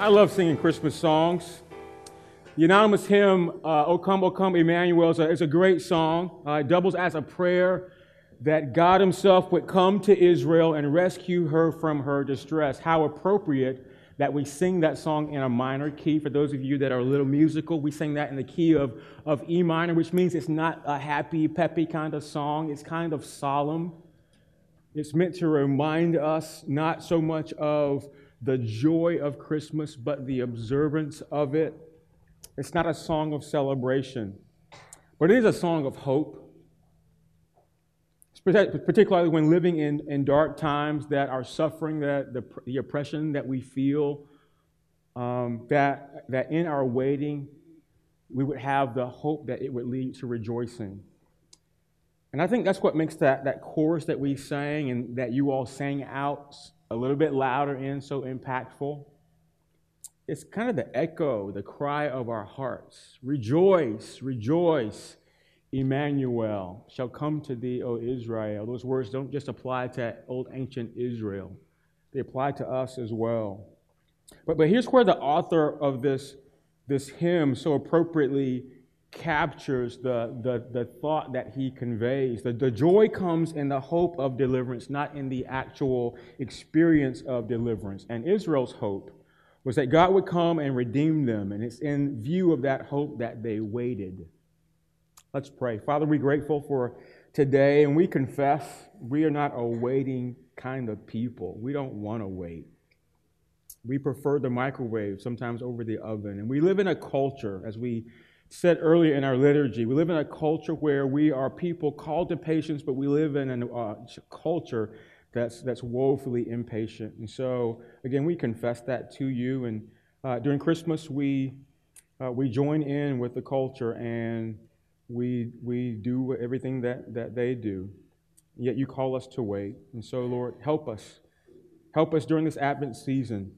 I love singing Christmas songs. The anonymous hymn, uh, O Come, O Come, Emmanuel, is a, is a great song. Uh, it doubles as a prayer that God Himself would come to Israel and rescue her from her distress. How appropriate that we sing that song in a minor key. For those of you that are a little musical, we sing that in the key of, of E minor, which means it's not a happy, peppy kind of song. It's kind of solemn. It's meant to remind us not so much of the joy of Christmas, but the observance of it. It's not a song of celebration, but it is a song of hope. Particularly when living in, in dark times that are suffering, that the, the oppression that we feel, um, that, that in our waiting, we would have the hope that it would lead to rejoicing. And I think that's what makes that, that chorus that we sang and that you all sang out a little bit louder and so impactful. It's kind of the echo, the cry of our hearts. Rejoice, rejoice, Emmanuel shall come to thee, O Israel. Those words don't just apply to old ancient Israel, they apply to us as well. But, but here's where the author of this, this hymn so appropriately captures the, the, the thought that he conveys. The, the joy comes in the hope of deliverance, not in the actual experience of deliverance. And Israel's hope was that God would come and redeem them. And it's in view of that hope that they waited. Let's pray. Father, we're grateful for today, and we confess we are not a waiting kind of people. We don't want to wait. We prefer the microwave sometimes over the oven. And we live in a culture, as we said earlier in our liturgy, we live in a culture where we are people called to patience, but we live in a uh, culture that's, that's woefully impatient. And so, again, we confess that to you. And uh, during Christmas, we, uh, we join in with the culture and we, we do everything that, that they do. Yet you call us to wait. And so, Lord, help us. Help us during this Advent season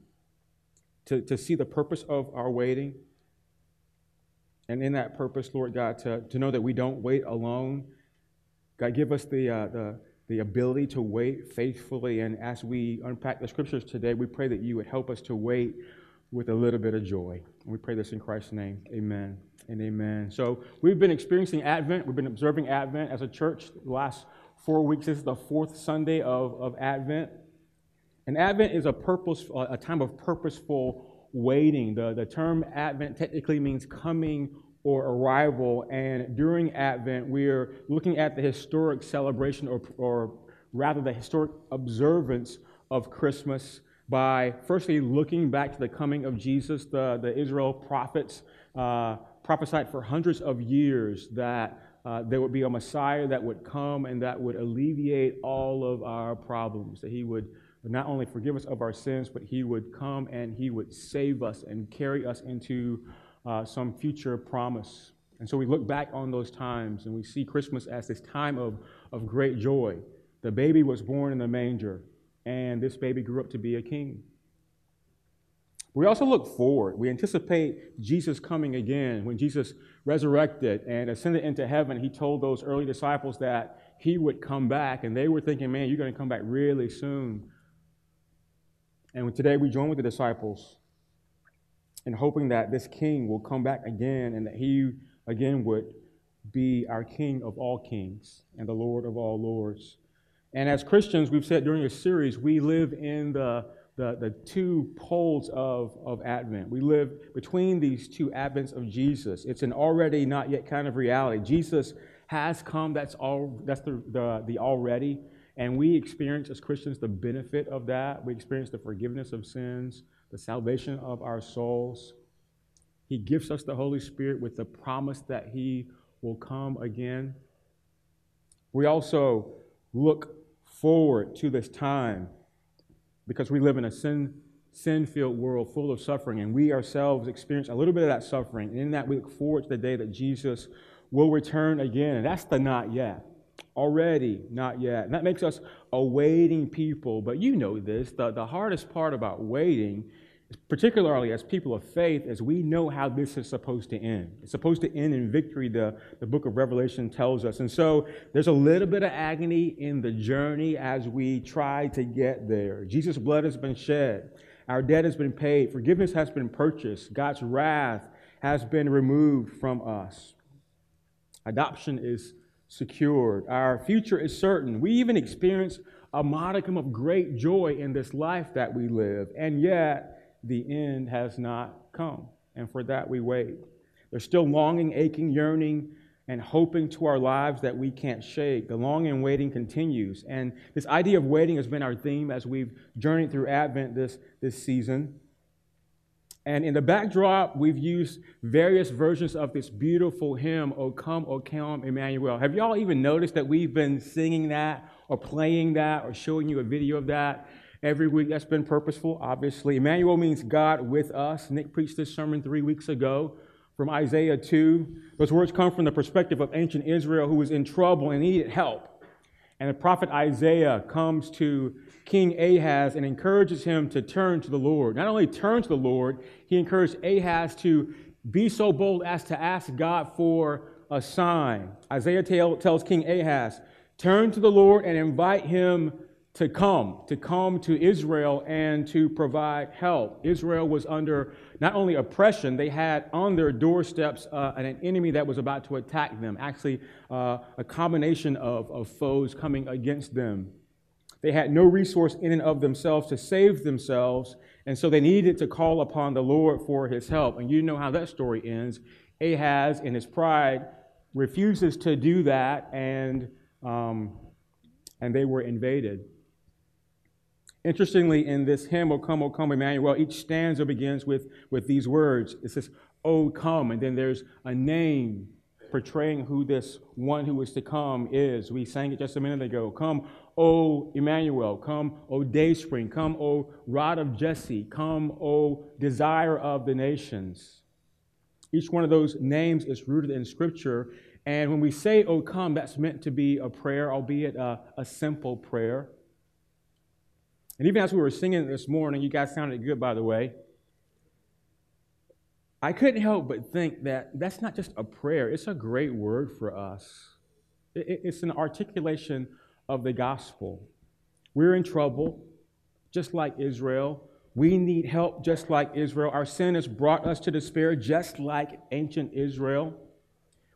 to, to see the purpose of our waiting and in that purpose, Lord God, to, to know that we don't wait alone. God, give us the, uh, the, the ability to wait faithfully. And as we unpack the scriptures today, we pray that you would help us to wait with a little bit of joy. And we pray this in Christ's name. Amen and amen. So we've been experiencing Advent. We've been observing Advent as a church the last four weeks. This is the fourth Sunday of, of Advent. And Advent is a purpose, a time of purposeful waiting. The, the term Advent technically means coming or arrival, and during Advent, we're looking at the historic celebration, or, or rather, the historic observance of Christmas by firstly looking back to the coming of Jesus. The, the Israel prophets uh, prophesied for hundreds of years that uh, there would be a Messiah that would come and that would alleviate all of our problems, that he would not only forgive us of our sins, but He would come and He would save us and carry us into uh, some future promise. And so we look back on those times and we see Christmas as this time of, of great joy. The baby was born in the manger, and this baby grew up to be a king. We also look forward. We anticipate Jesus coming again. When Jesus resurrected and ascended into heaven, he told those early disciples that he would come back, and they were thinking, man, you're going to come back really soon. And today we join with the disciples in hoping that this king will come back again and that he again would be our king of all kings and the Lord of all lords. And as Christians, we've said during this series, we live in the, the, the two poles of, of Advent. We live between these two Advents of Jesus. It's an already not yet kind of reality. Jesus has come, that's all that's the, the, the already. And we experience as Christians the benefit of that. We experience the forgiveness of sins, the salvation of our souls. He gives us the Holy Spirit with the promise that He will come again. We also look forward to this time because we live in a sin sin filled world full of suffering, and we ourselves experience a little bit of that suffering. And in that, we look forward to the day that Jesus will return again. And that's the not yet. Already, not yet. And that makes us a waiting people. But you know this the, the hardest part about waiting, particularly as people of faith, as we know how this is supposed to end. It's supposed to end in victory, the, the book of Revelation tells us. And so there's a little bit of agony in the journey as we try to get there. Jesus' blood has been shed. Our debt has been paid. Forgiveness has been purchased. God's wrath has been removed from us. Adoption is secured. Our future is certain. We even experience a modicum of great joy in this life that we live, and yet the end has not come. And for that we wait. There's still longing, aching, yearning, and hoping to our lives that we can't shake. The longing and waiting continues. And this idea of waiting has been our theme as we've journeyed through Advent this, this season. And in the backdrop, we've used various versions of this beautiful hymn, O Come, O Come, Emmanuel. Have y'all even noticed that we've been singing that or playing that or showing you a video of that every week? That's been purposeful, obviously. Emmanuel means God with us. Nick preached this sermon three weeks ago from Isaiah 2. Those words come from the perspective of ancient Israel who was in trouble and needed help. And the prophet Isaiah comes to King Ahaz and encourages him to turn to the Lord. Not only turn to the Lord, he encouraged Ahaz to be so bold as to ask God for a sign. Isaiah tell, tells King Ahaz, turn to the Lord and invite him to come, to come to Israel and to provide help. Israel was under not only oppression, they had on their doorsteps uh, an enemy that was about to attack them, actually, uh, a combination of, of foes coming against them. They had no resource in and of themselves to save themselves, and so they needed to call upon the Lord for his help. And you know how that story ends. Ahaz, in his pride, refuses to do that, and, um, and they were invaded. Interestingly, in this hymn, O come, O come, Emmanuel, each stanza begins with, with these words. It says, O come, and then there's a name portraying who this one who is to come is. We sang it just a minute ago. Come, O Emmanuel. Come, O Dayspring. Come, O Rod of Jesse. Come, O Desire of the Nations. Each one of those names is rooted in Scripture. And when we say, O come, that's meant to be a prayer, albeit a, a simple prayer. And even as we were singing this morning, you guys sounded good, by the way. I couldn't help but think that that's not just a prayer, it's a great word for us. It's an articulation of the gospel. We're in trouble, just like Israel. We need help, just like Israel. Our sin has brought us to despair, just like ancient Israel.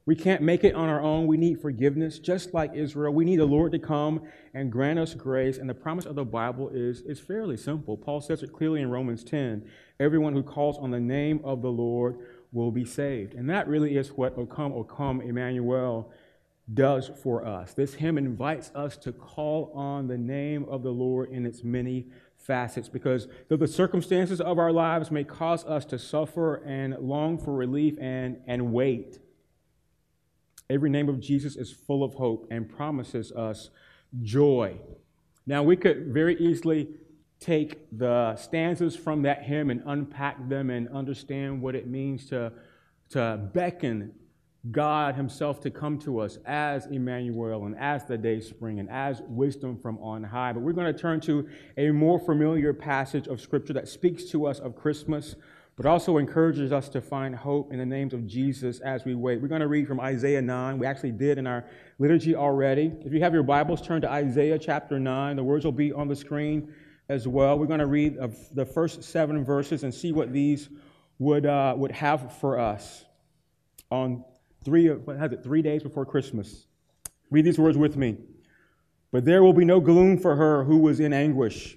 We can't make it on our own. We need forgiveness, just like Israel. We need the Lord to come and grant us grace. And the promise of the Bible is, is fairly simple. Paul says it clearly in Romans 10 everyone who calls on the name of the Lord will be saved. And that really is what O come, O come, Emmanuel does for us. This hymn invites us to call on the name of the Lord in its many facets because though the circumstances of our lives may cause us to suffer and long for relief and, and wait, Every name of Jesus is full of hope and promises us joy. Now, we could very easily take the stanzas from that hymn and unpack them and understand what it means to, to beckon God Himself to come to us as Emmanuel and as the day spring and as wisdom from on high. But we're going to turn to a more familiar passage of Scripture that speaks to us of Christmas but also encourages us to find hope in the names of Jesus as we wait. We're going to read from Isaiah 9. We actually did in our liturgy already. If you have your Bibles, turn to Isaiah chapter 9. The words will be on the screen as well. We're going to read the first seven verses and see what these would, uh, would have for us on three, what has it, three days before Christmas. Read these words with me. But there will be no gloom for her who was in anguish.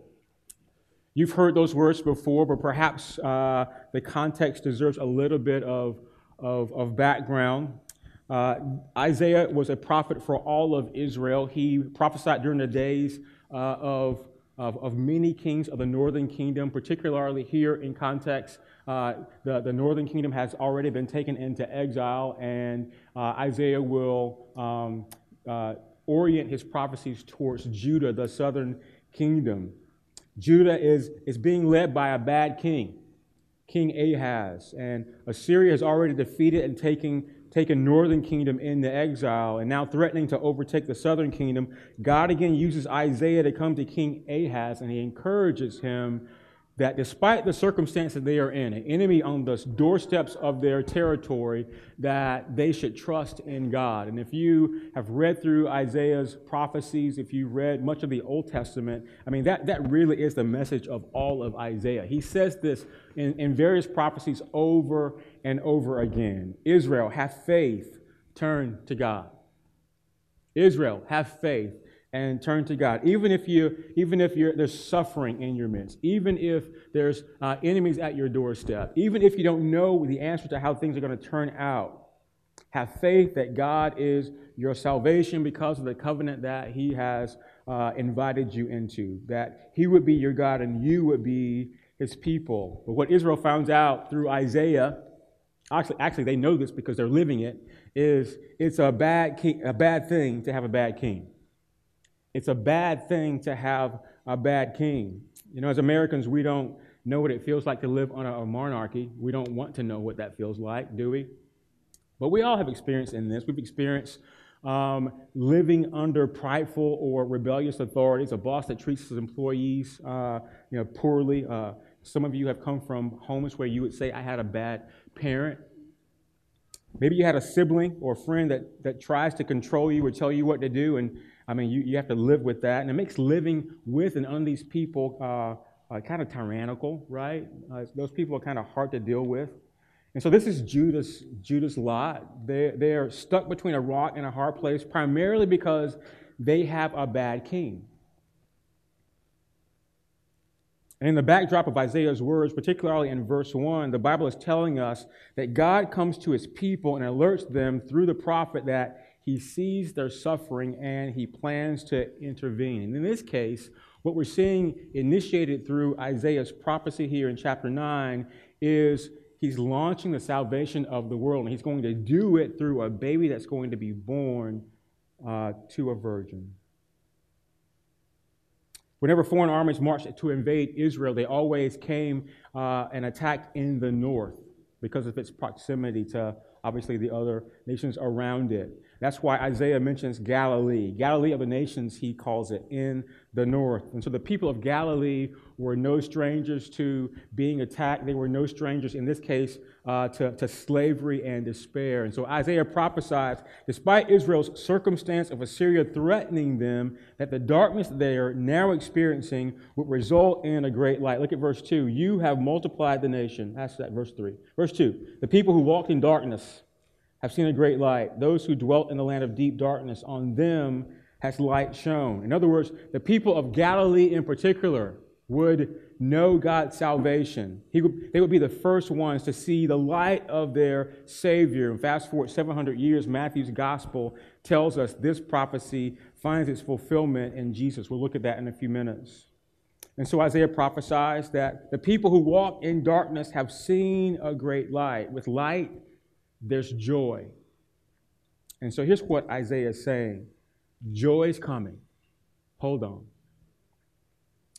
You've heard those words before, but perhaps uh, the context deserves a little bit of, of, of background. Uh, Isaiah was a prophet for all of Israel. He prophesied during the days uh, of, of, of, many kings of the northern kingdom, particularly here in context. Uh, the, the northern kingdom has already been taken into exile, and uh, Isaiah will um, uh, orient his prophecies towards Judah, the southern kingdom. Judah is, is being led by a bad king, King Ahaz. And Assyria has already defeated and taken, taken northern kingdom into exile and now threatening to overtake the southern kingdom. God again uses Isaiah to come to King Ahaz and he encourages him that despite the circumstances they are in, an enemy on the doorsteps of their territory, that they should trust in God. And if you have read through Isaiah's prophecies, if you read much of the Old Testament, I mean, that, that really is the message of all of Isaiah. He says this in, in various prophecies over and over again Israel, have faith, turn to God. Israel, have faith, and turn to God. Even if you, even if you're, there's suffering in your midst, even if there's uh, enemies at your doorstep, even if you don't know the answer to how things are going to turn out, have faith that God is your salvation because of the covenant that He has uh, invited you into. That He would be your God and you would be His people. But what Israel finds out through Isaiah, actually, actually they know this because they're living it, is it's a bad king, a bad thing to have a bad king. It's a bad thing to have a bad king. You know, as Americans, we don't know what it feels like to live on a, monarchy. We don't want to know what that feels like, do we? But we all have experience in this. We've experienced um, living under prideful or rebellious authorities, a boss that treats his employees uh, you know, poorly. Uh, some of you have come from homes where you would say, I had a bad parent. Maybe you had a sibling or a friend that, that tries to control you or tell you what to do, and I mean, you, you have to live with that. And it makes living with and under these people uh, uh, kind of tyrannical, right? Uh, those people are kind of hard to deal with. And so this is Judah's, Judah's lot. They, they're stuck between a rock and a hard place, primarily because they have a bad king. And in the backdrop of Isaiah's words, particularly in verse 1, the Bible is telling us that God comes to his people and alerts them through the prophet that he sees their suffering and he plans to intervene. And in this case, what we're seeing initiated through Isaiah's prophecy here in chapter 9 is he's launching the salvation of the world. And he's going to do it through a baby that's going to be born uh, to a virgin. Whenever foreign armies marched to invade Israel, they always came uh, and attacked in the north because of its proximity to obviously the other nations around it. That's why Isaiah mentions Galilee. Galilee of the nations, he calls it, in the north. And so the people of Galilee were no strangers to being attacked. They were no strangers, in this case, uh, to, to slavery and despair. And so Isaiah prophesies, despite Israel's circumstance of Assyria threatening them, that the darkness they are now experiencing would result in a great light. Look at verse 2. You have multiplied the nation. That's that, verse 3. Verse 2. The people who walked in darkness have seen a great light. Those who dwelt in the land of deep darkness, on them has light shone. In other words, the people of Galilee in particular would know God's salvation. He would, they would be the first ones to see the light of their Savior. And fast forward 700 years, Matthew's gospel tells us this prophecy finds its fulfillment in Jesus. We'll look at that in a few minutes. And so Isaiah prophesies that the people who walk in darkness have seen a great light. With light, there's joy. And so here's what Isaiah is saying Joy is coming. Hold on.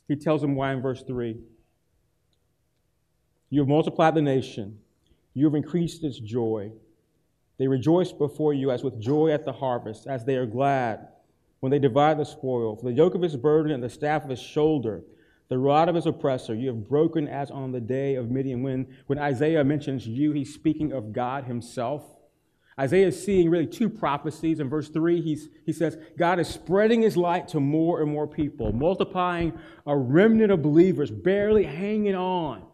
He tells them why in verse 3. You have multiplied the nation, you have increased its joy. They rejoice before you as with joy at the harvest, as they are glad when they divide the spoil. For the yoke of his burden and the staff of his shoulder, the rod of his oppressor you have broken as on the day of Midian. When, when Isaiah mentions you, he's speaking of God himself. Isaiah is seeing really two prophecies. In verse 3, he's, he says, God is spreading his light to more and more people, multiplying a remnant of believers, barely hanging on.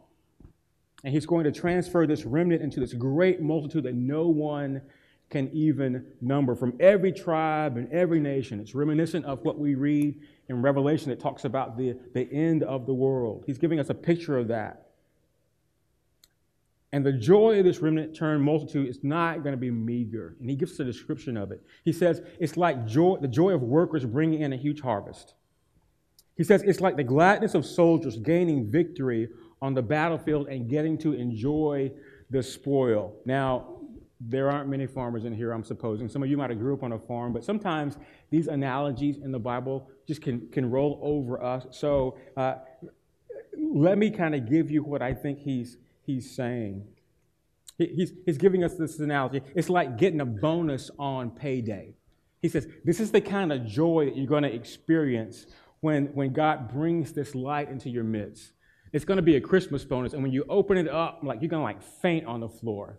And he's going to transfer this remnant into this great multitude that no one can even number from every tribe and every nation. It's reminiscent of what we read in Revelation it talks about the, the end of the world. He's giving us a picture of that. And the joy of this remnant turned multitude is not going to be meager. And he gives us a description of it. He says it's like joy, the joy of workers bringing in a huge harvest. He says it's like the gladness of soldiers gaining victory on the battlefield and getting to enjoy the spoil. Now, there aren't many farmers in here, I'm supposing. Some of you might have grew up on a farm, but sometimes these analogies in the Bible just can, can roll over us. So uh, let me kind of give you what I think he's, he's saying. He's, he's giving us this analogy. It's like getting a bonus on payday. He says, This is the kind of joy that you're going to experience when, when God brings this light into your midst. It's going to be a Christmas bonus. And when you open it up, like you're going to like faint on the floor.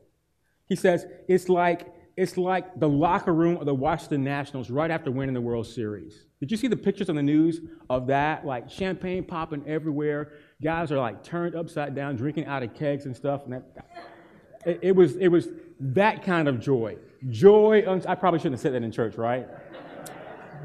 He says it's like it's like the locker room of the Washington Nationals right after winning the World Series. Did you see the pictures on the news of that? Like champagne popping everywhere. Guys are like turned upside down, drinking out of kegs and stuff. And that, it, it was it was that kind of joy. Joy. I probably shouldn't have said that in church, right?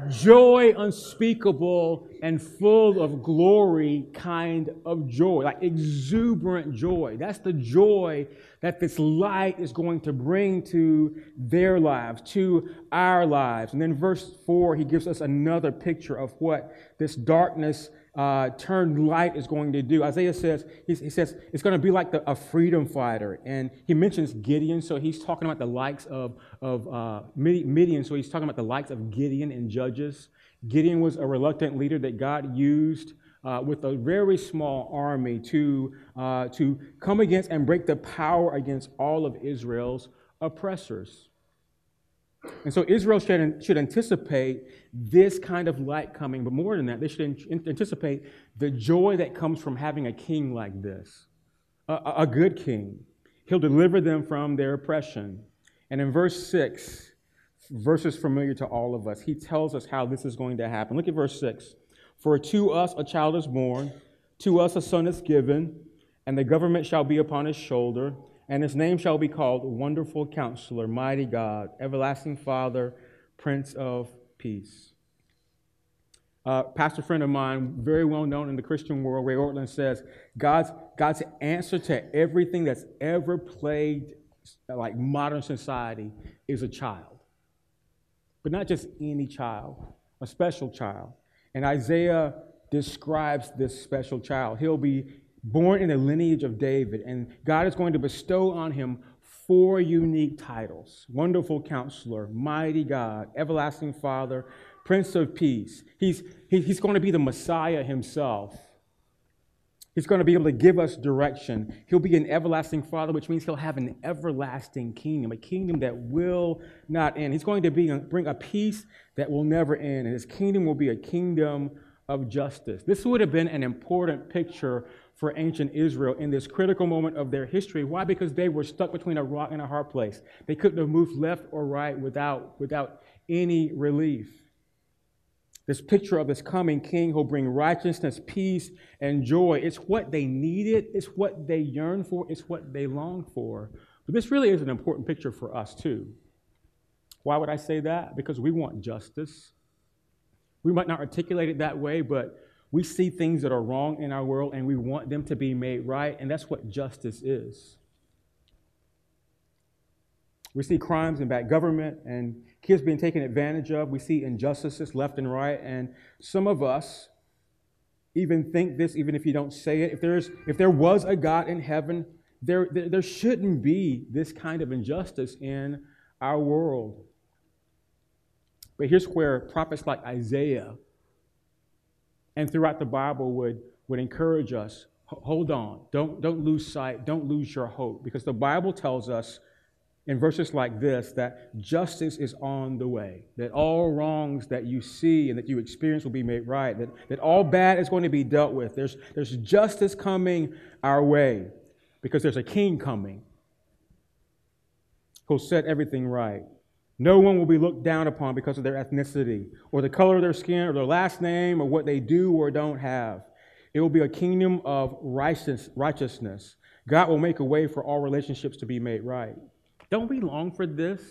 Joy unspeakable and full of glory kind of joy, like exuberant joy. That's the joy that this light is going to bring to their lives, to our lives. And then verse 4, he gives us another picture of what this darkness uh, light is going to do. Isaiah says, he, he says, it's going to be like the, a freedom fighter. And he mentions Gideon, so he's talking about the likes of, of uh, Midian, so he's talking about the likes of Gideon and Judges. Gideon was a reluctant leader that God used uh, with a very small army to, uh, to come against and break the power against all of Israel's oppressors. And so Israel should, should anticipate this kind of light coming, but more than that, they should anticipate the joy that comes from having a king like this, a, a good king. He'll deliver them from their oppression. And in verse 6, verses familiar to all of us, he tells us how this is going to happen. Look at verse 6. For to us a child is born, to us a son is given, and the government shall be upon his shoulder and his name shall be called Wonderful Counselor, Mighty God, Everlasting Father, Prince of Peace. Uh, pastor friend of mine, very well known in the Christian world, Ray Ortlund says, God's, God's answer to everything that's ever plagued like modern society is a child. But not just any child, a special child. And Isaiah describes this special child. He'll be born in the lineage of David, and God is going to bestow on him four unique titles Wonderful Counselor, Mighty God, Everlasting Father, Prince of Peace. He's, he, he's going to be the Messiah himself. He's going to be able to give us direction. He'll be an everlasting Father, which means he'll have an everlasting kingdom, a kingdom that will not end. He's going to be, uh, bring a peace that will never end, and his kingdom will be a kingdom of justice. This would have been an important picture for ancient Israel in this critical moment of their history. Why? Because they were stuck between a rock and a hard place. They couldn't have moved left or right without, without any relief. This picture of this coming king who'll bring righteousness, peace, and joy. It's what they needed, it's what they yearned for, it's what they longed for. But this really is an important picture for us, too. Why would I say that? Because we want justice. We might not articulate it that way, but we see things that are wrong in our world and we want them to be made right, and that's what justice is. We see crimes and bad government and kids being taken advantage of. We see injustices left and right, and some of us even think this, even if you don't say it. If, there's, if there was a God in heaven, there, there, there shouldn't be this kind of injustice in our world. But here's where prophets like Isaiah and throughout the Bible would, would encourage us hold on, don't, don't lose sight, don't lose your hope, because the Bible tells us in verses like this that justice is on the way, that all wrongs that you see and that you experience will be made right, that, that all bad is going to be dealt with. There's, there's justice coming our way because there's a king coming who'll set everything right. No one will be looked down upon because of their ethnicity or the color of their skin or their last name or what they do or don't have. It will be a kingdom of righteousness. God will make a way for all relationships to be made right. Don't we long for this?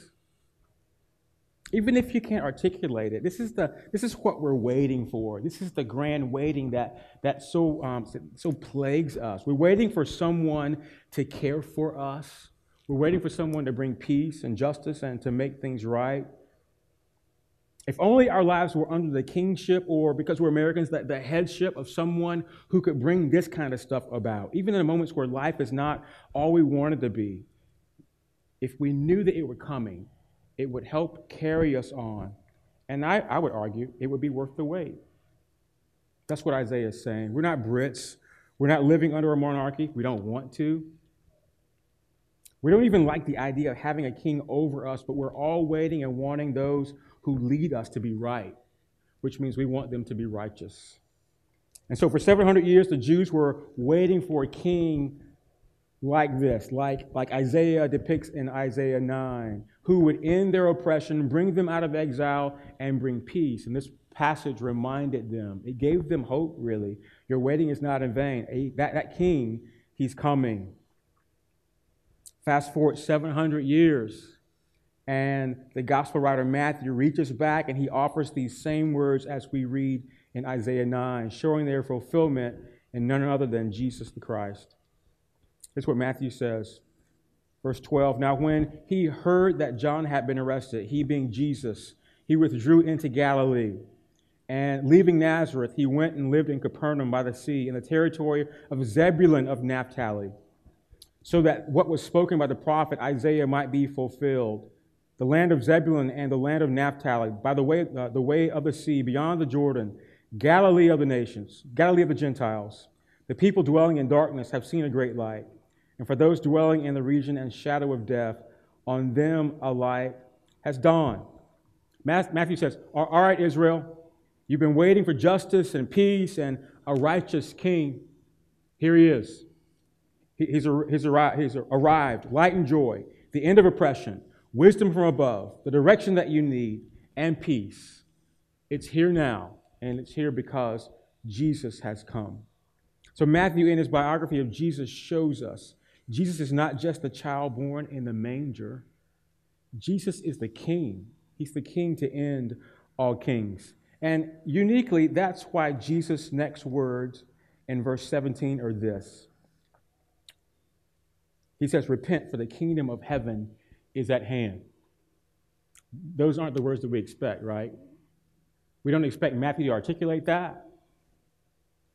Even if you can't articulate it, this is, the, this is what we're waiting for. This is the grand waiting that, that so, um, so plagues us. We're waiting for someone to care for us. We're waiting for someone to bring peace and justice and to make things right. If only our lives were under the kingship or because we're Americans, that the headship of someone who could bring this kind of stuff about, even in the moments where life is not all we wanted to be if we knew that it were coming, it would help carry us on. And I, I would argue it would be worth the wait. That's what Isaiah is saying. We're not Brits. We're not living under a monarchy. We don't want to. We don't even like the idea of having a king over us, but we're all waiting and wanting those who lead us to be right, which means we want them to be righteous. And so for 700 years, the Jews were waiting for a king like this, like, like Isaiah depicts in Isaiah 9, who would end their oppression, bring them out of exile, and bring peace. And this passage reminded them, it gave them hope, really. Your waiting is not in vain. That, that king, he's coming. Fast forward 700 years, and the gospel writer Matthew reaches back and he offers these same words as we read in Isaiah 9, showing their fulfillment in none other than Jesus the Christ. That's what Matthew says. Verse 12 Now, when he heard that John had been arrested, he being Jesus, he withdrew into Galilee. And leaving Nazareth, he went and lived in Capernaum by the sea in the territory of Zebulun of Naphtali, so that what was spoken by the prophet Isaiah might be fulfilled. The land of Zebulun and the land of Naphtali, by the way, uh, the way of the sea, beyond the Jordan, Galilee of the nations, Galilee of the Gentiles. The people dwelling in darkness have seen a great light. And for those dwelling in the region and shadow of death, on them a light has dawned. Matthew says, All right, Israel, you've been waiting for justice and peace and a righteous king. Here he is. He's, he's, arrived, he's arrived, light and joy, the end of oppression, wisdom from above, the direction that you need, and peace. It's here now, and it's here because Jesus has come. So, Matthew, in his biography of Jesus, shows us Jesus is not just the child born in the manger, Jesus is the king. He's the king to end all kings. And uniquely, that's why Jesus' next words in verse 17 are this He says, Repent, for the kingdom of heaven is at hand. Those aren't the words that we expect, right? We don't expect Matthew to articulate that.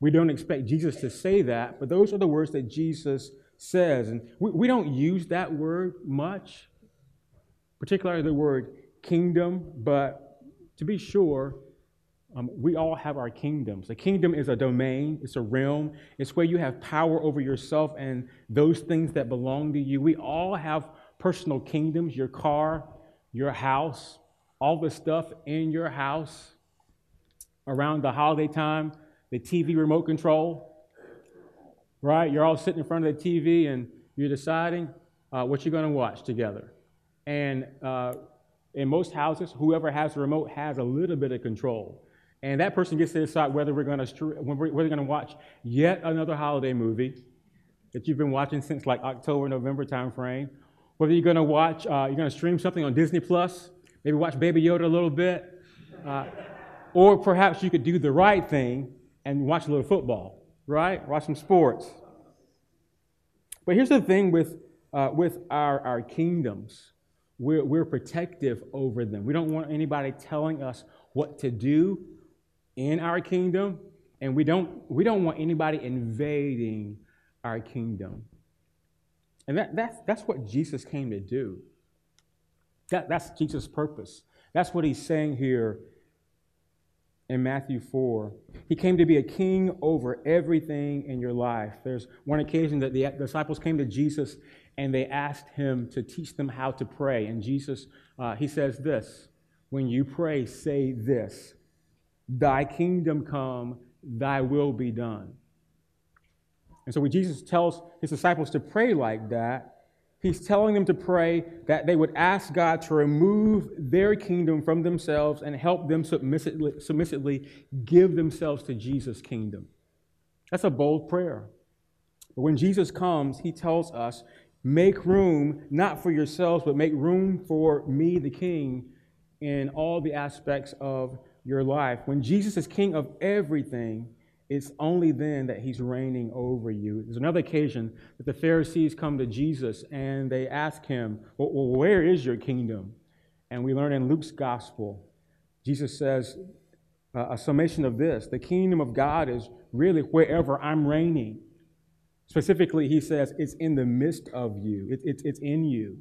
We don't expect Jesus to say that, but those are the words that Jesus says. And we, we don't use that word much, particularly the word kingdom, but to be sure, um, we all have our kingdoms. A kingdom is a domain, it's a realm, it's where you have power over yourself and those things that belong to you. We all have personal kingdoms your car, your house, all the stuff in your house around the holiday time, the TV remote control, right? You're all sitting in front of the TV and you're deciding uh, what you're going to watch together. And uh, in most houses, whoever has the remote has a little bit of control. And that person gets to decide whether we're going to whether we're going to watch yet another holiday movie that you've been watching since like October, November timeframe. Whether you're going to watch, uh, you're going to stream something on Disney Plus, maybe watch Baby Yoda a little bit, uh, or perhaps you could do the right thing and watch a little football right? Watch some sports. But here's the thing with, uh, with our, our kingdoms we're, we're protective over them. We don't want anybody telling us what to do in our kingdom, and we don't, we don't want anybody invading our kingdom. And that, that's, that's what Jesus came to do. That, that's Jesus' purpose. That's what he's saying here in Matthew 4. He came to be a king over everything in your life. There's one occasion that the disciples came to Jesus and they asked him to teach them how to pray. And Jesus, uh, he says this When you pray, say this Thy kingdom come, thy will be done. And so when Jesus tells his disciples to pray like that, he's telling them to pray that they would ask God to remove their kingdom from themselves and help them submissively, submissively give themselves to Jesus' kingdom. That's a bold prayer. But when Jesus comes, he tells us, make room not for yourselves, but make room for me, the king, in all the aspects of your life. When Jesus is king of everything, it's only then that he's reigning over you. There's another occasion that the Pharisees come to Jesus and they ask him, Well, where is your kingdom? And we learn in Luke's gospel, Jesus says uh, a summation of this the kingdom of God is really wherever I'm reigning. Specifically, he says it's in the midst of you, it, it, it's in you.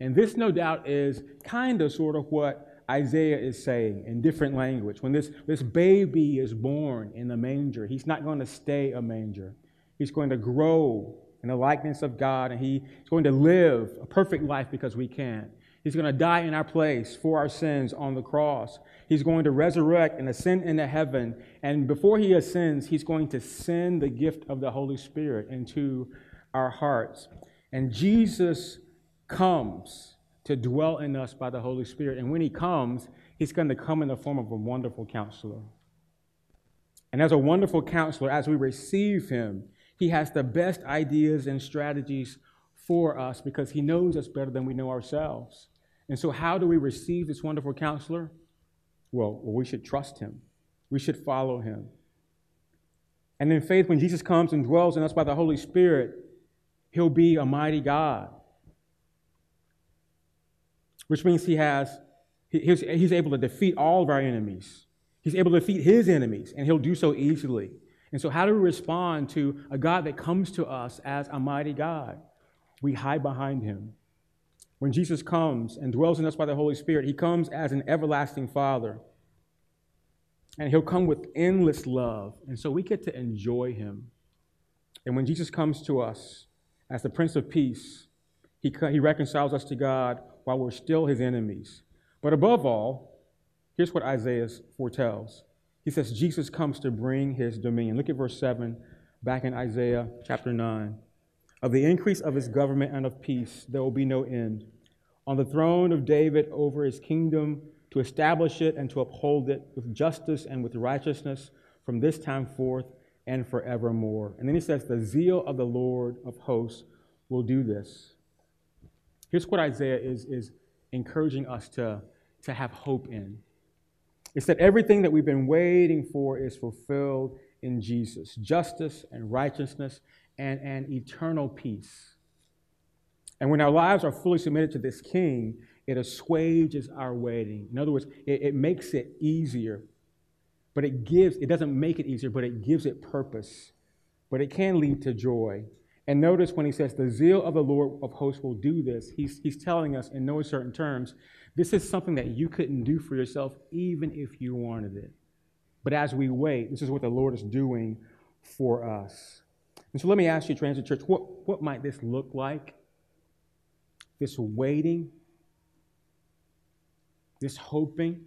And this, no doubt, is kind of sort of what Isaiah is saying in different language. When this, this baby is born in the manger, he's not going to stay a manger. He's going to grow in the likeness of God, and he's going to live a perfect life because we can. He's going to die in our place for our sins on the cross. He's going to resurrect and ascend into heaven. And before he ascends, he's going to send the gift of the Holy Spirit into our hearts. And Jesus comes to dwell in us by the Holy Spirit. And when He comes, He's going to come in the form of a wonderful counselor. And as a wonderful counselor, as we receive Him, He has the best ideas and strategies for us because He knows us better than we know ourselves. And so, how do we receive this wonderful counselor? Well, we should trust Him, we should follow Him. And in faith, when Jesus comes and dwells in us by the Holy Spirit, He'll be a mighty God which means he has, he's, he's able to defeat all of our enemies. He's able to defeat his enemies, and he'll do so easily. And so, how do we respond to a God that comes to us as a mighty God? We hide behind him. When Jesus comes and dwells in us by the Holy Spirit, he comes as an everlasting Father. And he'll come with endless love. And so we get to enjoy him. And when Jesus comes to us as the Prince of Peace, he, he reconciles us to God while we're still his enemies. But above all, here's what Isaiah foretells. He says, Jesus comes to bring his dominion. Look at verse 7 back in Isaiah chapter 9. Of the increase of his government and of peace, there will be no end. On the throne of David over his kingdom, to establish it and to uphold it with justice and with righteousness from this time forth and forevermore. And then he says, The zeal of the Lord of hosts will do this. Here's what Isaiah is, is encouraging us to, to have hope in. It's that everything that we've been waiting for is fulfilled in Jesus justice and righteousness and, and eternal peace. And when our lives are fully submitted to this King, it assuages our waiting. In other words, it, it makes it easier, but it gives, it doesn't make it easier, but it gives it purpose. But it can lead to joy. And notice when he says, the zeal of the Lord of hosts will do this, he's, he's telling us in no certain terms, this is something that you couldn't do for yourself even if you wanted it. But as we wait, this is what the Lord is doing for us. And so let me ask you, Transit Church, what, what might this look like? This waiting, this hoping.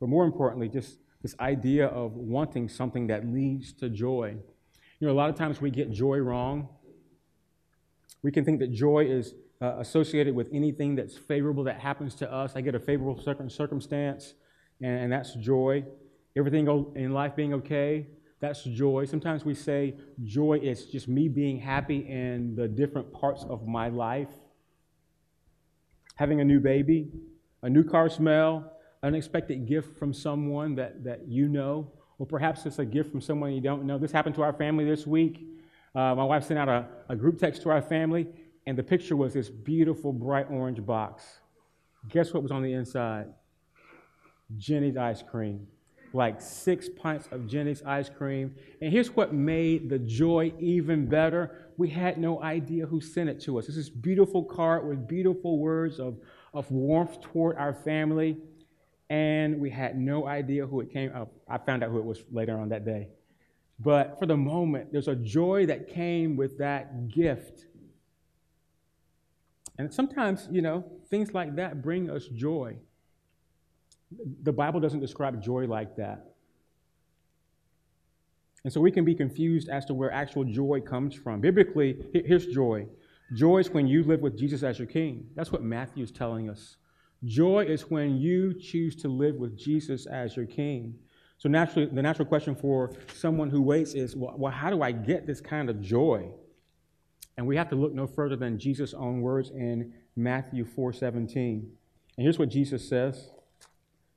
But more importantly, just this idea of wanting something that leads to joy. You know, a lot of times we get joy wrong. We can think that joy is uh, associated with anything that's favorable that happens to us. I get a favorable circumstance, and, and that's joy. Everything in life being okay, that's joy. Sometimes we say joy is just me being happy in the different parts of my life. Having a new baby, a new car smell, unexpected gift from someone that, that you know, or perhaps it's a gift from someone you don't know. This happened to our family this week. Uh, my wife sent out a, a group text to our family, and the picture was this beautiful bright orange box. Guess what was on the inside? Jeni's ice cream. Like six pints of Jeni's ice cream. And here's what made the joy even better. We had no idea who sent it to us. It's this beautiful card with beautiful words of, of warmth toward our family. And we had no idea who it came. Oh, I found out who it was later on that day. But for the moment, there's a joy that came with that gift. And sometimes, you know, things like that bring us joy. The Bible doesn't describe joy like that. And so we can be confused as to where actual joy comes from. Biblically, here's joy joy is when you live with Jesus as your king. That's what Matthew is telling us. Joy is when you choose to live with Jesus as your king. So naturally, the natural question for someone who waits is, well, well, how do I get this kind of joy? And we have to look no further than Jesus' own words in Matthew 4:17. And here's what Jesus says.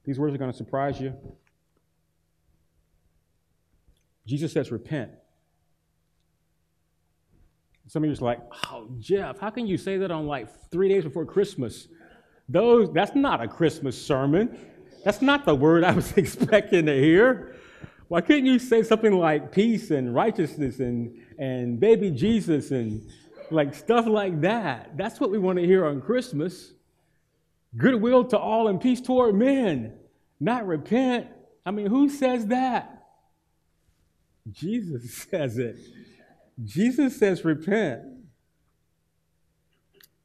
These words are going to surprise you. Jesus says, repent. Some of you are like, oh, Jeff, how can you say that on like three days before Christmas? Those, that's not a Christmas sermon. That's not the word I was expecting to hear. Why couldn't you say something like peace and righteousness and, and baby Jesus and like stuff like that? That's what we want to hear on Christmas. Goodwill to all and peace toward men, not repent. I mean, who says that? Jesus says it. Jesus says, repent.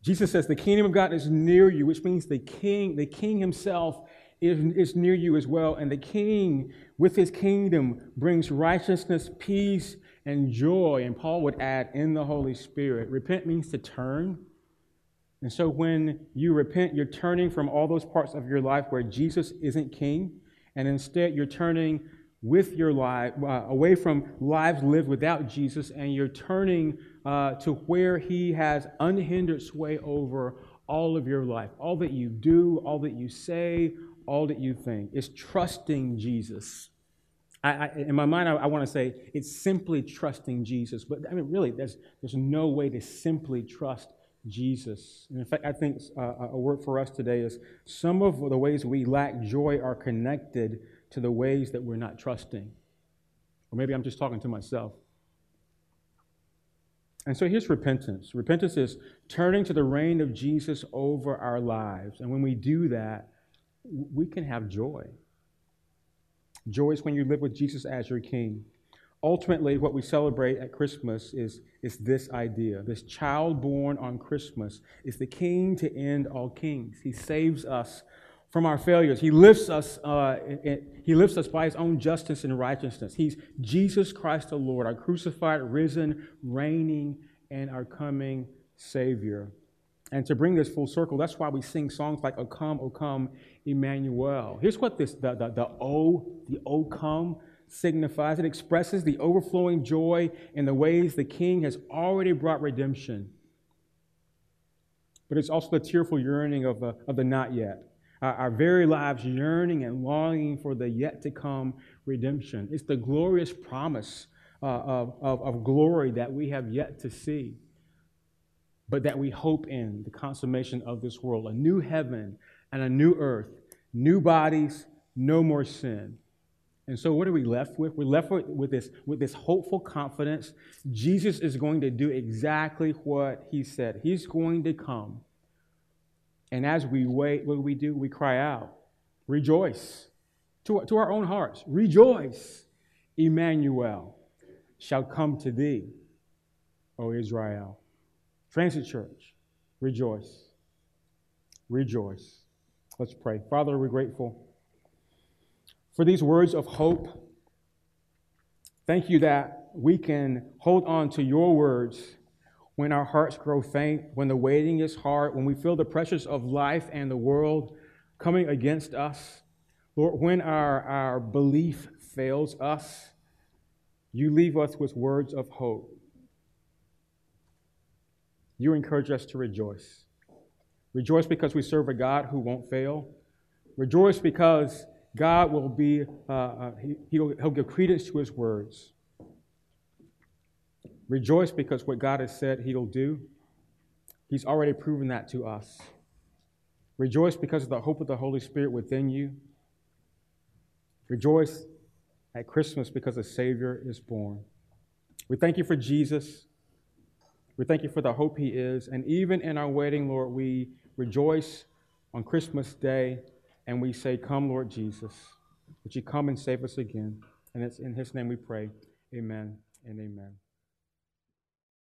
Jesus says the kingdom of God is near you, which means the king, the king himself is, is near you as well. And the king, with his kingdom, brings righteousness, peace, and joy. And Paul would add, in the Holy Spirit. Repent means to turn. And so when you repent, you're turning from all those parts of your life where Jesus isn't king, and instead you're turning with your life uh, away from lives lived without Jesus, and you're turning uh, to where He has unhindered sway over all of your life, all that you do, all that you say, all that you think. It's trusting Jesus. I, I, in my mind, I, I want to say it's simply trusting Jesus. But I mean, really, there's, there's no way to simply trust Jesus. And in fact, I think uh, a word for us today is some of the ways we lack joy are connected to the ways that we're not trusting. Or maybe I'm just talking to myself. And so here's repentance. Repentance is turning to the reign of Jesus over our lives. And when we do that, we can have joy. Joy is when you live with Jesus as your king. Ultimately, what we celebrate at Christmas is, is this idea. This child born on Christmas is the king to end all kings. He saves us from our failures. He lifts us, uh, he lifts us by his own justice and righteousness. He's Jesus Christ the Lord, our crucified, risen, reigning, and our coming Savior. And to bring this full circle, that's why we sing songs like O Come, O Come, Emmanuel. Here's what this the, the, the O, the O come signifies. It expresses the overflowing joy in the ways the King has already brought redemption. But it's also the tearful yearning of the, of the not yet. Our, very lives yearning and longing for the yet to come redemption. It's the glorious promise uh, of, of, of glory that we have yet to see but that we hope in the consummation of this world a new heaven and a new earth, new bodies, no more sin. And so, what are we left with? We're left with, with, this, with this hopeful confidence. Jesus is going to do exactly what he said. He's going to come. And as we wait, what do we do? We cry out, rejoice to, to our own hearts. Rejoice, Emmanuel shall come to thee, O Israel. Transit Church, rejoice. Rejoice. Let's pray. Father, we're grateful for these words of hope. Thank you that we can hold on to your words when our hearts grow faint, when the waiting is hard, when we feel the pressures of life and the world coming against us. Lord, when our, our belief fails us, you leave us with words of hope you encourage us to rejoice. Rejoice because we serve a God who won't fail. Rejoice because God will be, uh, uh, he, he'll, he'll give credence to his words. Rejoice because what God has said he'll do, he's already proven that to us. Rejoice because of the hope of the Holy Spirit within you. Rejoice at Christmas because a Savior is born. We thank you for Jesus. We thank you for the hope He is. And even in our waiting, Lord, we rejoice on Christmas Day and we say, Come, Lord Jesus. Would you come and save us again? And it's in his name we pray. Amen and amen.